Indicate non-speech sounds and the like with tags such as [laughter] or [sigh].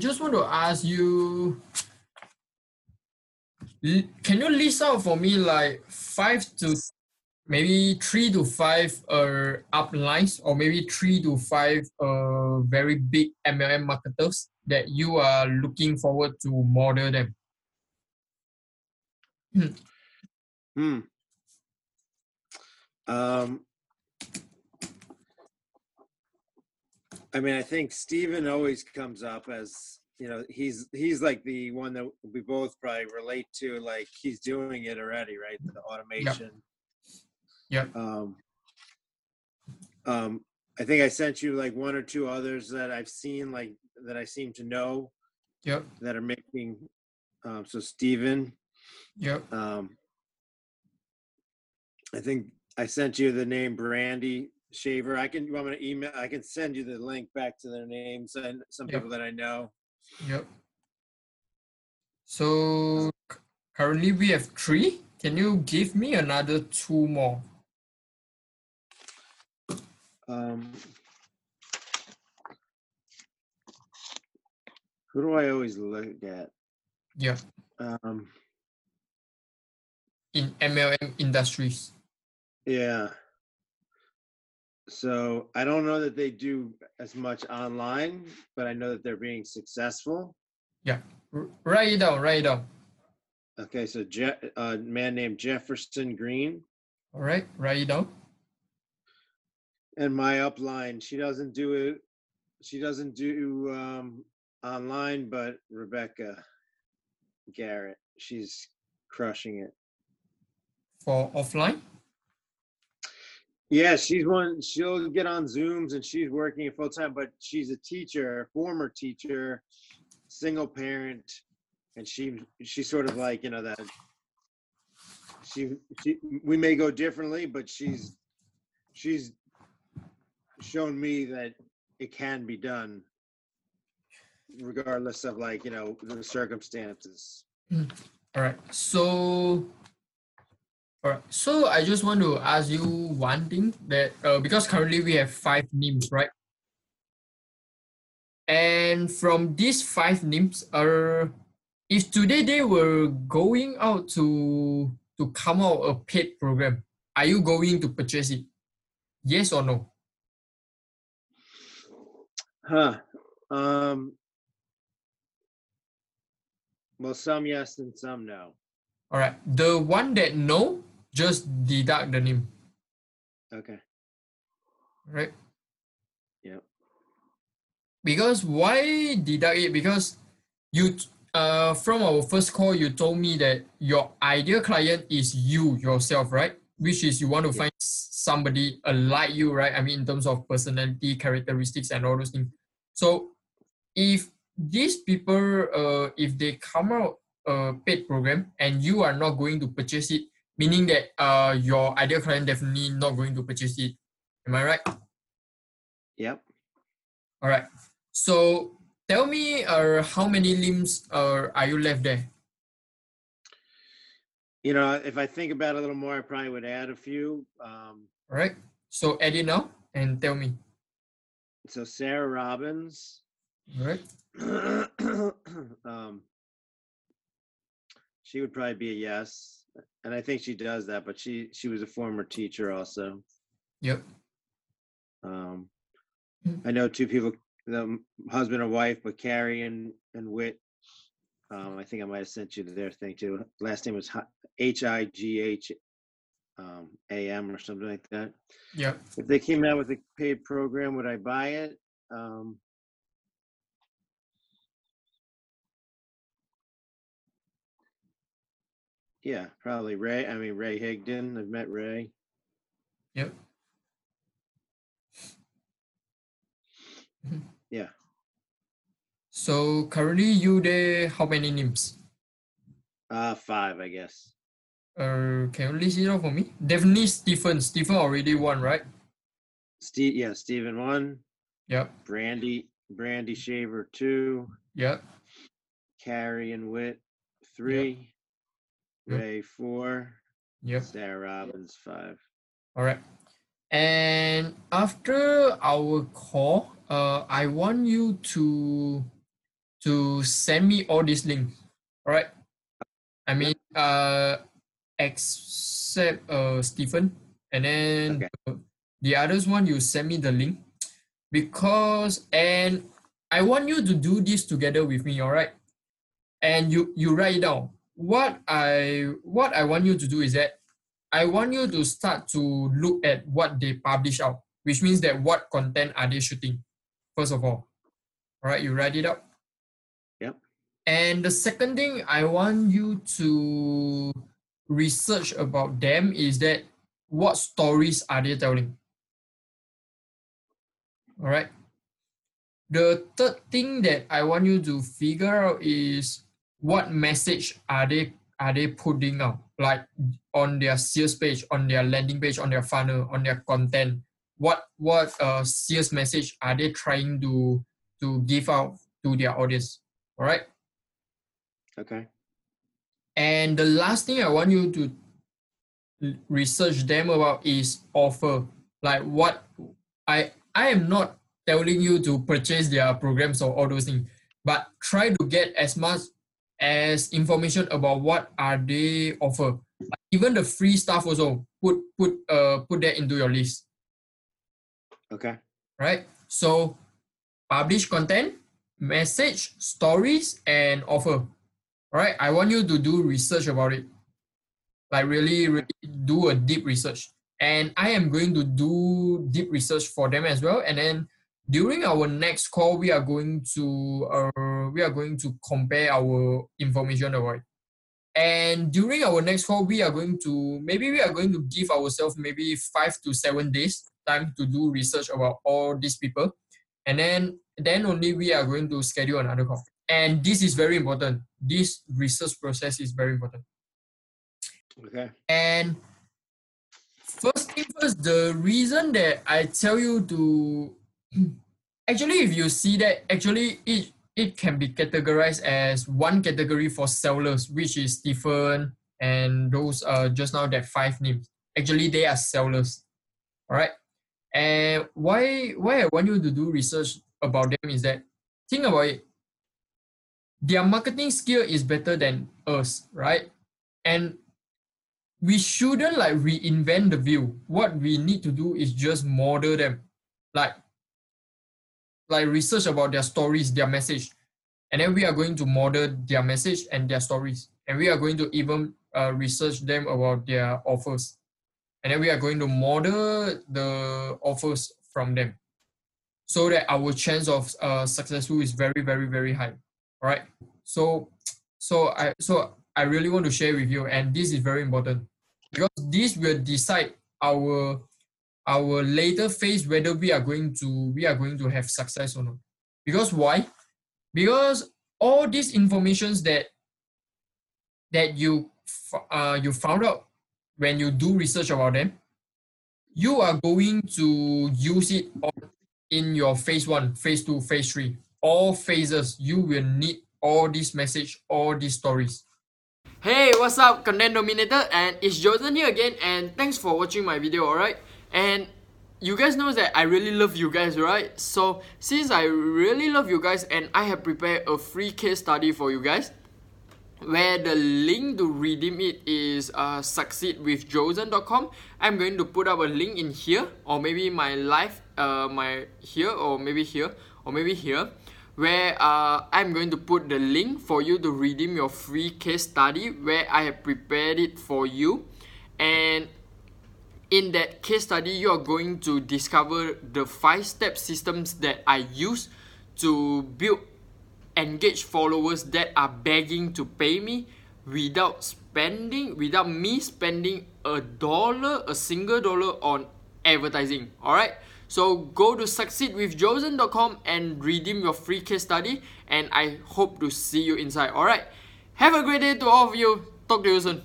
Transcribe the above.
just want to ask you, can you list out for me like five to maybe three to five uh uplines or maybe three to five uh very big MLM marketers that you are looking forward to model them? Hmm. Um, I mean, I think Steven always comes up as you know he's he's like the one that we both probably relate to. Like he's doing it already, right? The automation. Yep. Um, um, I think I sent you like one or two others that I've seen, like that I seem to know Yep. that are making. Um, so Steven, Yep. um, I think I sent you the name Brandy Shaver. I can I'm me to email? I can send you the link back to their names and some Yep. people that I know. Yep. So currently we have three. Can you give me another two more? Um, who do I always look at? Yeah. Um, In MLM industries. yeah. So I don't know that they do as much online, but I know that they're being successful. Yeah, write it down, write it down. Okay, so Je- a man named Jefferson Green. All right, down. and my upline she doesn't do it she doesn't do um online but rebecca garrett she's crushing it For offline. Yeah she's one she'll get on zooms and she's working full time but she's a teacher former teacher single parent and she she's sort of like you know that she, she we may go differently but she's she's shown me that it can be done regardless of like you know the circumstances hmm. All right. So, all right. So I just want to ask you one thing that uh, because currently we have five names, right? And from these five names, uh, if today they were going out to to come out a paid program, are you going to purchase it? Yes or no? huh um well some yes and some no All right. The one that no, just deduct the name, okay right? Yeah. Because why deduct it? Because you uh from our first call you told me that your ideal client is you yourself, right? Which is you want to Yeah. find somebody alike you, right? I mean in terms of personality, characteristics, and all those things. So if these people uh if they come out a paid program and you are not going to purchase it, meaning that uh your ideal client definitely not going to purchase it. Am I right? yep All right. So tell me, uh, how many limbs uh, are you left there? you know if i think about it a little more i probably would add a few um All right. So add it now and tell me. so sarah robbins All right. [clears throat] um, she would probably be a yes, and I think she does that. But she she was a former teacher also. Yep. Um, Mm. I know two people, the husband and wife, but Carrie and and Wit. Um, I think I might have sent you their thing too. Last name was H I G H um, A M or something like that. Yep. If they came out with a paid program, would I buy it? Um, yeah, probably Ray. I mean Ray Higdon. I've met Ray. Yep. Yeah. So currently you there how many names? Uh, five, I guess. Uh, can you list it out for me? Definitely Stephen. Stephen already won, right? Steve, yeah, Stephen one, Yep. Brandy, Brandy Shaver two, Yep. Carrie and Wit three. Ray four, Yep. Sarah Robbins five. All right. And after our call, uh, I want you to to send me all these links. All right. I mean, uh, except uh Stephen, and then Okay. the, the others one you send me the link because and I want you to do this together with me. All right. And you you write it down. What I what I want you to do is that I want you to start to look at what they publish out, which means that what content are they shooting, first of all. All right, you write it up. Yep. And the second thing I want you to research about them is that what stories are they telling? All right. The third thing that I want you to figure out is what message are they are they putting out? Like on their sales page on their landing page on their funnel on their content. What what uh sales message are they trying to to give out to their audience? All right Okay. and the last thing i want you to research them about is offer. Like what i i am not telling you to purchase their programs or all those things but try to get as much as information about what are they offer. Like, even the free stuff also put put uh put that into your list. Okay. right? So publish content message stories and offer. All right i want you to do research about it. Like really really do a deep research. And i am going to do deep research for them as well. And then during our next call we are going to uh, we are going to compare our information about it and during our next call we are going to maybe we are going to give ourselves maybe five to seven days time to do research about all these people. And then then only we are going to schedule another call. And this is very important. This research process is very important. Okay. and first thing first, the reason that I tell you to actually, if you see that, actually it it can be categorized as one category for sellers, which is Stephen and those uh just now that five names. Actually, they are sellers. All right. And why why I want you to do research about them is that think about it. Their marketing skill is better than us, right? And we shouldn't like reinvent the wheel. What we need to do is just model them, like like research about their stories, their message, and then we are going to model their message and their stories, and we are going to even uh, research them about their offers, and then we are going to model the offers from them, so that our chance of uh, successful is very very very high. All right. So so I so I really want to share with you, and this is very important. Because this will decide our our later phase whether we are going to we are going to have success or not. Because why? Because all these informations that that you uh, you found out when you do research about them, you are going to use it in your phase one, phase two, phase three, all phases. You will need all this message, all these stories. Hey, what's up, Content Dominator? And it's Jordan here again, and thanks for watching my video, alright? And you guys know that I really love you guys, right? So, since I really love you guys, and I have prepared a free case study for you guys, where the link to redeem it is uh, succeedwithjosen.com. I'm going to put up a link in here, or maybe my live, uh, my here, or maybe here, or maybe here, where uh, I'm going to put the link for you to redeem your free case study, where I have prepared it for you, and in that case study, you are going to discover the five step systems that I use to build engage followers that are begging to pay me without spending without me spending a dollar a single dollar on advertising. All right so go to succeedwithjosen.com and redeem your free case study and i hope to see you inside. All right have a great day to all of you. Talk to you soon